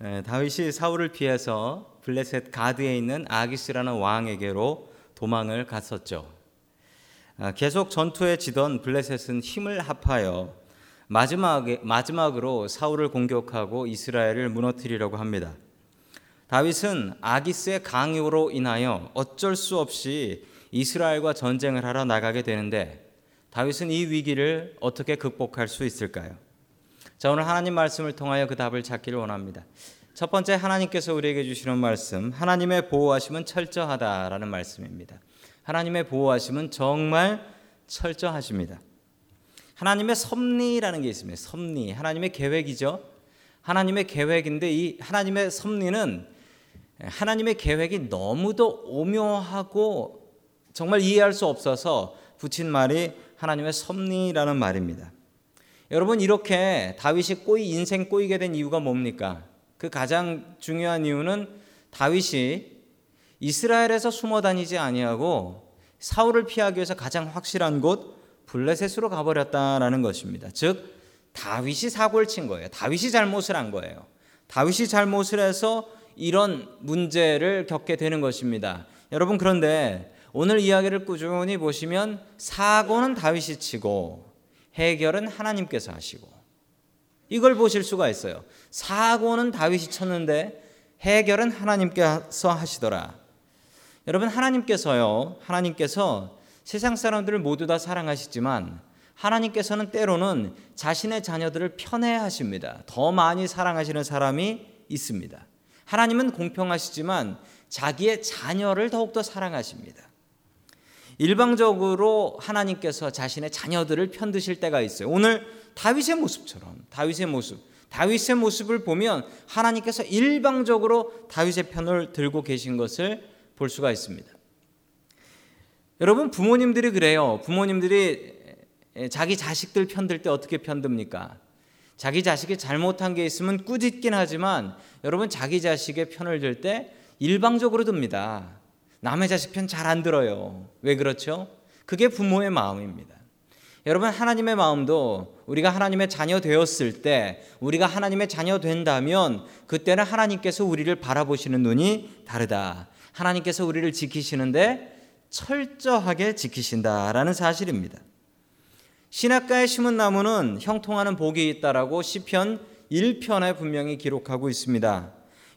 네, 다윗이 사울을 피해서 블레셋 가드에 있는 아기스라는 왕에게로 도망을 갔었죠. 아, 계속 전투에 지던 블레셋은 힘을 합하여 마지막에, 마지막으로 사울을 공격하고 이스라엘을 무너뜨리려고 합니다. 다윗은 아기스의 강요로 인하여 어쩔 수 없이 이스라엘과 전쟁을 하러 나가게 되는데 다윗은 이 위기를 어떻게 극복할 수 있을까요? 자, 오늘 하나님 말씀을 통하여 그 답을 찾기를 원합니다. 첫 번째 하나님께서 우리에게 주시는 말씀, 하나님의 보호하심은 철저하다라는 말씀입니다. 하나님의 보호하심은 정말 철저하십니다. 하나님의 섭리라는 게 있습니다. 섭리, 하나님의 계획이죠. 하나님의 계획인데 이 하나님의 섭리는 하나님의 계획이 너무도 오묘하고 정말 이해할 수 없어서 붙인 말이 하나님의 섭리라는 말입니다. 여러분 이렇게 다윗이 꼬이 인생 꼬이게 된 이유가 뭡니까? 그 가장 중요한 이유는 다윗이 이스라엘에서 숨어 다니지 아니하고 사울을 피하기 위해서 가장 확실한 곳 블레셋으로 가버렸다라는 것입니다. 즉 다윗이 사고를 친 거예요. 다윗이 잘못을 한 거예요. 다윗이 잘못을 해서 이런 문제를 겪게 되는 것입니다. 여러분 그런데 오늘 이야기를 꾸준히 보시면 사고는 다윗이 치고 해결은 하나님께서 하시고 이걸 보실 수가 있어요. 사고는 다윗이 쳤는데 해결은 하나님께서 하시더라. 여러분 하나님께서요. 하나님께서 세상 사람들을 모두 다 사랑하시지만 하나님께서는 때로는 자신의 자녀들을 편애하십니다. 더 많이 사랑하시는 사람이 있습니다. 하나님은 공평하시지만 자기의 자녀를 더욱더 사랑하십니다. 일방적으로 하나님께서 자신의 자녀들을 편드실 때가 있어요. 오늘 다윗의 모습처럼 다윗의 모습, 다윗의 모습을 보면 하나님께서 일방적으로 다윗의 편을 들고 계신 것을 볼 수가 있습니다. 여러분 부모님들이 그래요. 부모님들이 자기 자식들 편들 때 어떻게 편듭니까? 자기 자식이 잘못한 게 있으면 꾸짖긴 하지만 여러분 자기 자식의 편을 들 때 일방적으로 듭니다. 남의 자식 편 잘 안 들어요. 왜 그렇죠? 그게 부모의 마음입니다. 여러분 하나님의 마음도 우리가 하나님의 자녀 되었을 때 우리가 하나님의 자녀 된다면 그때는 하나님께서 우리를 바라보시는 눈이 다르다. 하나님께서 우리를 지키시는데 철저하게 지키신다라는 사실입니다. 신학가에 심은 나무는 형통하는 복이 있다라고 시편 1편에 분명히 기록하고 있습니다.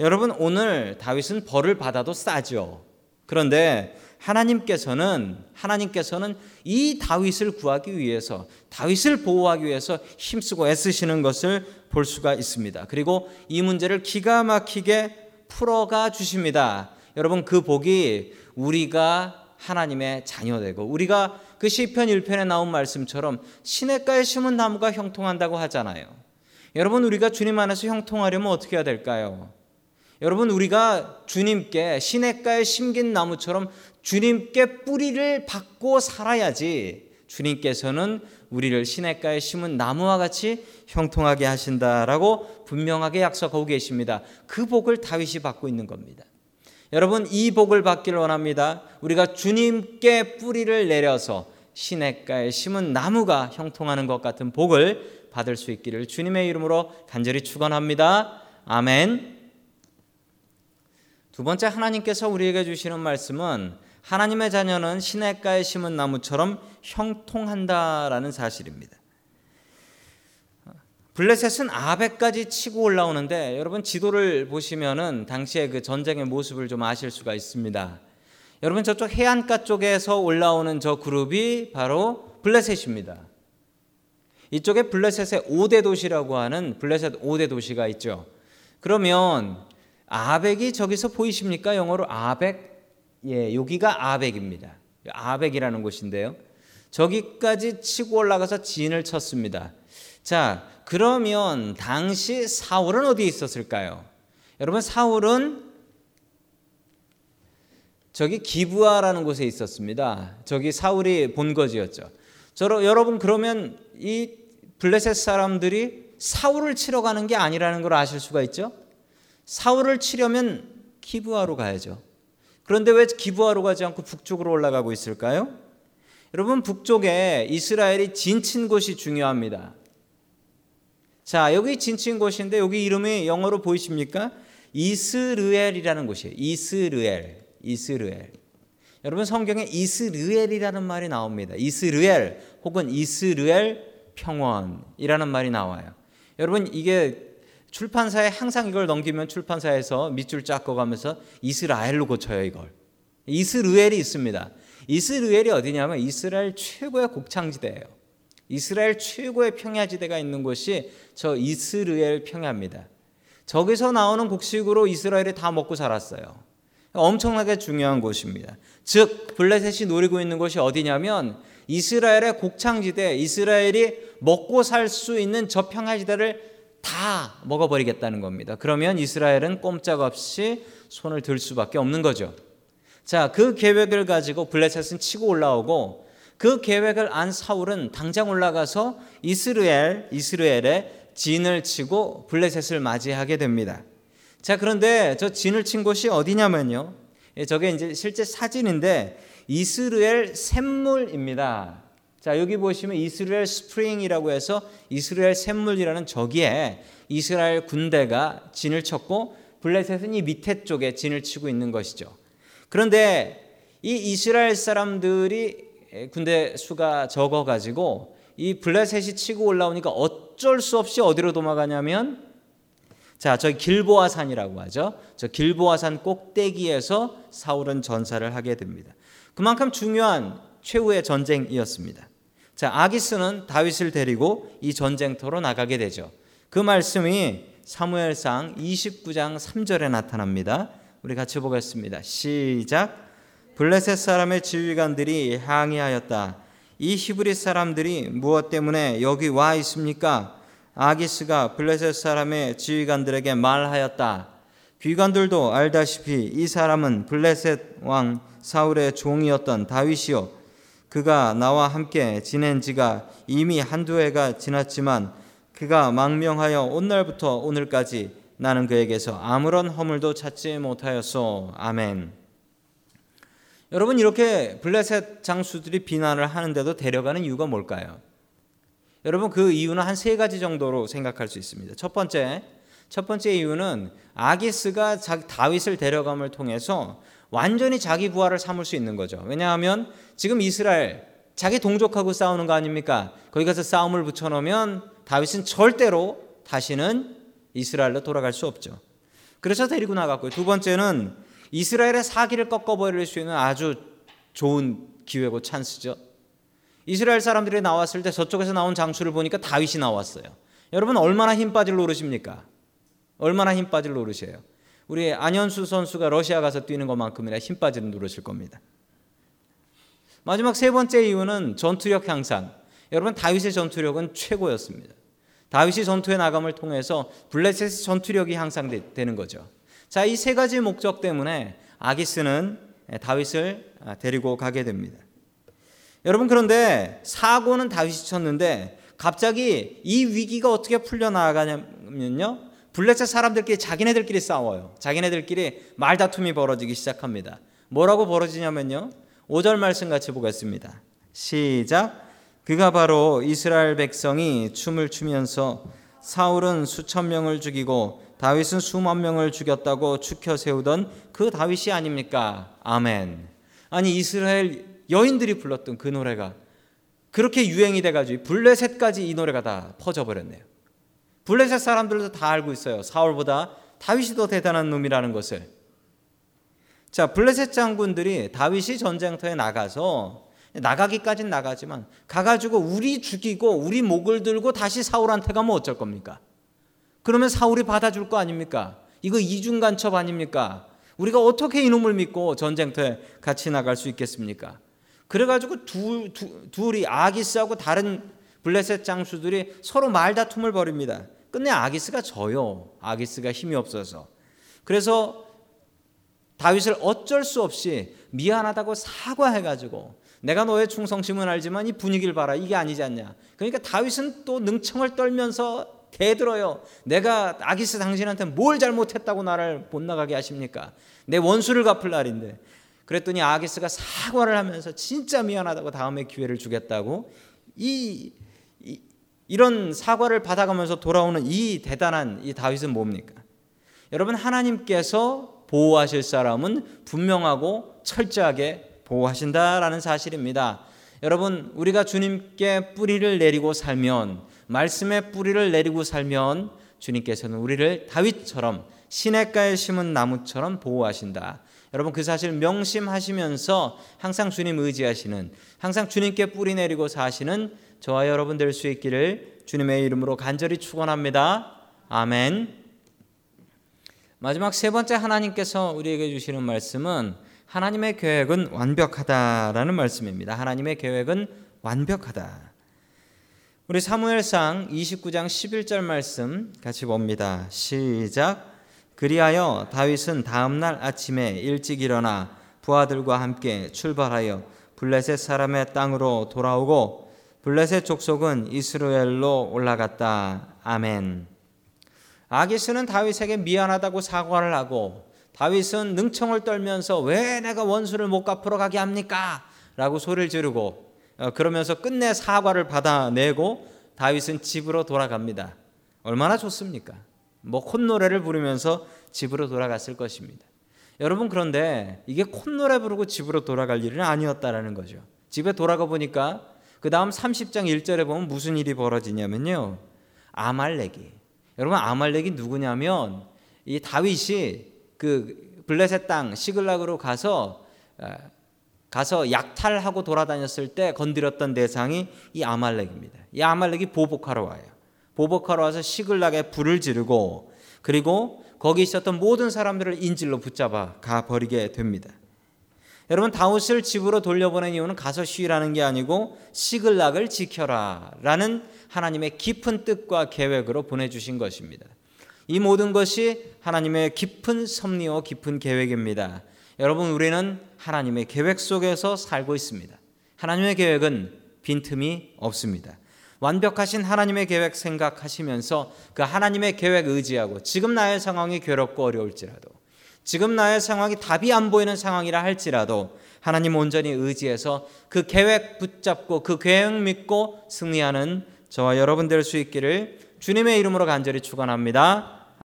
여러분 오늘 다윗은 벌을 받아도 싸죠. 그런데 하나님께서는 하나님께서는 이 다윗을 구하기 위해서 다윗을 보호하기 위해서 힘쓰고 애쓰시는 것을 볼 수가 있습니다. 그리고 이 문제를 기가 막히게 풀어가 주십니다. 여러분 그 복이 우리가 하나님의 자녀되고 우리가 그 시편 1편에 나온 말씀처럼 시냇가에 심은 나무가 형통한다고 하잖아요. 여러분 우리가 주님 안에서 형통하려면 어떻게 해야 될까요? 여러분 우리가 주님께 시냇가에 심긴 나무처럼 주님께 뿌리를 받고 살아야지 주님께서는 우리를 시냇가에 심은 나무와 같이 형통하게 하신다라고 분명하게 약속하고 계십니다. 그 복을 다윗이 받고 있는 겁니다. 여러분 이 복을 받기를 원합니다. 우리가 주님께 뿌리를 내려서 시냇가에 심은 나무가 형통하는 것 같은 복을 받을 수 있기를 주님의 이름으로 간절히 축원합니다. 아멘. 두 번째 하나님께서 우리에게 주시는 말씀은 하나님의 자녀는 시냇가에 심은 나무처럼 형통한다라는 사실입니다. 블레셋은 아베까지 치고 올라오는데 여러분 지도를 보시면은 당시의 그 전쟁의 모습을 좀 아실 수가 있습니다. 여러분 저쪽 해안가 쪽에서 올라오는 저 그룹이 바로 블레셋입니다. 이쪽에 블레셋의 5대 도시라고 하는 블레셋 5대 도시가 있죠. 그러면 아벡이 저기서 보이십니까? 영어로 아벡. 예, 여기가 아벡입니다. 아벡이라는 곳인데요. 저기까지 치고 올라가서 진을 쳤습니다. 자, 그러면 당시 사울은 어디에 있었을까요? 여러분 사울은 저기 기부아라는 곳에 있었습니다. 저기 사울이 본거지였죠. 저 여러분 그러면 이 블레셋 사람들이 사울을 치러 가는 게 아니라는 걸 아실 수가 있죠? 사울을 치려면 기부하로 가야죠. 그런데 왜 기부하로 가지 않고 북쪽으로 올라가고 있을까요? 여러분 북쪽에 이스라엘이 진친 곳이 중요합니다. 자, 여기 진친 곳인데 여기 이름이 영어로 보이십니까? 이스르엘이라는 곳이에요. 이스르엘. 이스르엘. 여러분 성경에 이스르엘이라는 말이 나옵니다. 이스르엘 혹은 이스르엘 평원이라는 말이 나와요. 여러분 이게 출판사에 항상 이걸 넘기면 출판사에서 밑줄 쫙 그어가면서 이스라엘로 고쳐요 이걸. 이스르엘이 있습니다. 이스르엘이 어디냐면 이스라엘 최고의 곡창지대예요. 이스라엘 최고의 평야지대가 있는 곳이 저 이스르엘 평야입니다. 저기서 나오는 곡식으로 이스라엘이 다 먹고 살았어요. 엄청나게 중요한 곳입니다. 즉 블레셋이 노리고 있는 곳이 어디냐면 이스라엘의 곡창지대, 이스라엘이 먹고 살 수 있는 저 평야지대를 다 먹어버리겠다는 겁니다. 그러면 이스라엘은 꼼짝없이 손을 들 수밖에 없는 거죠. 자, 그 계획을 가지고 블레셋은 치고 올라오고 그 계획을 안 사울은 당장 올라가서 이스라엘, 이스라엘의 진을 치고 블레셋을 맞이하게 됩니다. 자, 그런데 저 진을 친 곳이 어디냐면요. 예, 저게 이제 실제 사진인데 이스르엘 샘물입니다. 자, 여기 보시면 이스르엘 spring이라고 해서 이스르엘 샘물이라는 저기에 이스라엘 군대가 진을 쳤고 블레셋은 이 밑에 쪽에 진을 치고 있는 것이죠. 그런데 이 이스라엘 사람들이 군대 수가 적어 가지고 이 블레셋이 치고 올라오니까 어쩔 수 없이 어디로 도망가냐면 자, 저 길보아 산이라고 하죠. 저 길보아 산 꼭대기에서 사울은 전사를 하게 됩니다. 그만큼 중요한 최후의 전쟁이었습니다. 자, 아기스는 다윗을 데리고 이 전쟁터로 나가게 되죠. 그 말씀이 사무엘상 29장 3절에 나타납니다. 우리 같이 보겠습니다. 시작. 블레셋 사람의 지휘관들이 항의하였다. 이 히브리 사람들이 무엇 때문에 여기 와 있습니까? 아기스가 블레셋 사람의 지휘관들에게 말하였다. 귀관들도 알다시피 이 사람은 블레셋 왕 사울의 종이었던 다윗이요 그가 나와 함께 지낸 지가 이미 한두 해가 지났지만 그가 망명하여 온날부터 오늘까지 나는 그에게서 아무런 허물도 찾지 못하였소. 아멘. 여러분 이렇게 블레셋 장수들이 비난을 하는데도 데려가는 이유가 뭘까요? 여러분 그 이유는 한 세 가지 정도로 생각할 수 있습니다. 첫 번째, 첫 번째 이유는 아기스가 다윗을 데려감을 통해서 완전히 자기 부하를 삼을 수 있는 거죠. 왜냐하면 지금 이스라엘 자기 동족하고 싸우는 거 아닙니까? 거기 가서 싸움을 붙여놓으면 다윗은 절대로 다시는 이스라엘로 돌아갈 수 없죠. 그래서 데리고 나갔고요. 두 번째는 이스라엘의 사기를 꺾어버릴 수 있는 아주 좋은 기회고 찬스죠. 이스라엘 사람들이 나왔을 때 저쪽에서 나온 장수를 보니까 다윗이 나왔어요. 여러분 얼마나 힘 빠질 노릇입니까? 얼마나 힘 빠질 노릇이에요. 우리 안현수 선수가 러시아 가서 뛰는 것만큼이나 힘 빠지는 노릇일 겁니다. 마지막 세 번째 이유는 전투력 향상. 여러분 다윗의 전투력은 최고였습니다. 다윗이 전투에 나감을 통해서 블레셋의 전투력이 향상되는 거죠. 자, 이 세 가지 목적 때문에 아기스는 다윗을 데리고 가게 됩니다. 여러분 그런데 사고는 다윗이 쳤는데 갑자기 이 위기가 어떻게 풀려 나가냐면요. 블레셋 사람들끼리 자기네들끼리 싸워요. 자기네들끼리 말다툼이 벌어지기 시작합니다. 뭐라고 벌어지냐면요. 5절 말씀 같이 보겠습니다. 시작. 그가 바로 이스라엘 백성이 춤을 추면서 사울은 수천 명을 죽이고 다윗은 수만 명을 죽였다고 추켜 세우던 그 다윗이 아닙니까? 아멘. 아니 이스라엘 여인들이 불렀던 그 노래가 그렇게 유행이 돼가지고 블레셋까지 이 노래가 다 퍼져버렸네요. 블레셋 사람들도 다 알고 있어요. 사울보다 다윗이 더 대단한 놈이라는 것을. 자, 블레셋 장군들이 다윗이 전쟁터에 나가서 나가기까진 나가지만 가가지고 우리 죽이고 우리 목을 들고 다시 사울한테 가면 어쩔 겁니까? 그러면 사울이 받아줄 거 아닙니까? 이거 이중 간첩 아닙니까? 우리가 어떻게 이놈을 믿고 전쟁터에 같이 나갈 수 있겠습니까? 그래가지고 둘, 두, 둘이 아기스하고 다른 블레셋 장수들이 서로 말다툼을 벌입니다. 끝내 아기스가 져요. 아기스가 힘이 없어서. 그래서 다윗을 어쩔 수 없이 미안하다고 사과해 가지고 내가 너의 충성심은 알지만 이 분위기를 봐라 이게 아니지 않냐. 그러니까 다윗은 또 능청을 떨면서 대들어요. 내가 아기스 당신한테 뭘 잘못했다고 나를 못 나가게 하십니까? 내 원수를 갚을 날인데. 그랬더니 아기스가 사과를 하면서 진짜 미안하다고 다음에 기회를 주겠다고 이, 이 이런 사과를 받아가면서 돌아오는 이 대단한 이 다윗은 뭡니까? 여러분 하나님께서 보호하실 사람은 분명하고 철저하게 보호하신다라는 사실입니다. 여러분 우리가 주님께 뿌리를 내리고 살면 말씀의 뿌리를 내리고 살면 주님께서는 우리를 다윗처럼 시냇가에 심은 나무처럼 보호하신다. 여러분 그 사실 명심하시면서 항상 주님 의지하시는 항상 주님께 뿌리 내리고 사시는 저와 여러분 될 수 있기를 주님의 이름으로 간절히 축원합니다. 아멘. 마지막 세 번째 하나님께서 우리에게 주시는 말씀은 하나님의 계획은 완벽하다라는 말씀입니다. 하나님의 계획은 완벽하다. 우리 사무엘상 29장 11절 말씀 같이 봅니다. 시작. 그리하여 다윗은 다음 날 아침에 일찍 일어나 부하들과 함께 출발하여 블레셋 사람의 땅으로 돌아오고 블레셋 족속은 이스라엘로 올라갔다. 아멘. 아기스는 다윗에게 미안하다고 사과를 하고 다윗은 능청을 떨면서 왜 내가 원수를 못 갚으러 가게 합니까? 라고 소리를 지르고 어, 그러면서 끝내 사과를 받아내고 다윗은 집으로 돌아갑니다. 얼마나 좋습니까? 뭐 콧노래를 부르면서 집으로 돌아갔을 것입니다. 여러분 그런데 이게 콧노래 부르고 집으로 돌아갈 일은 아니었다라는 거죠. 집에 돌아가 보니까 그 다음 30장 1절에 보면 무슨 일이 벌어지냐면요. 아말렉이. 여러분 아말렉이 누구냐면 이 다윗이 그 블레셋 땅 시글락으로 가서 가서 약탈하고 돌아다녔을 때 건드렸던 대상이 이 아말렉입니다. 이 아말렉이 보복하러 와요. 보복하러 와서 시글락에 불을 지르고 그리고 거기 있었던 모든 사람들을 인질로 붙잡아 가 버리게 됩니다. 여러분 다윗을 집으로 돌려보낸 이유는 가서 쉬라는 게 아니고 시글락을 지켜라라는 하나님의 깊은 뜻과 계획으로 보내주신 것입니다. 이 모든 것이 하나님의 깊은 섭리와 깊은 계획입니다. 여러분 우리는 하나님의 계획 속에서 살고 있습니다. 하나님의 계획은 빈틈이 없습니다. 완벽하신 하나님의 계획 생각하시면서 그 하나님의 계획 의지하고 지금 나의 상황이 괴롭고 어려울지라도 지금 나의 상황이 답이 안 보이는 상황이라 할지라도 하나님 온전히 의지해서 그 계획 붙잡고 그 계획 믿고 승리하는 저와 여러분 될 수 있기를 주님의 이름으로 간절히 축원합니다.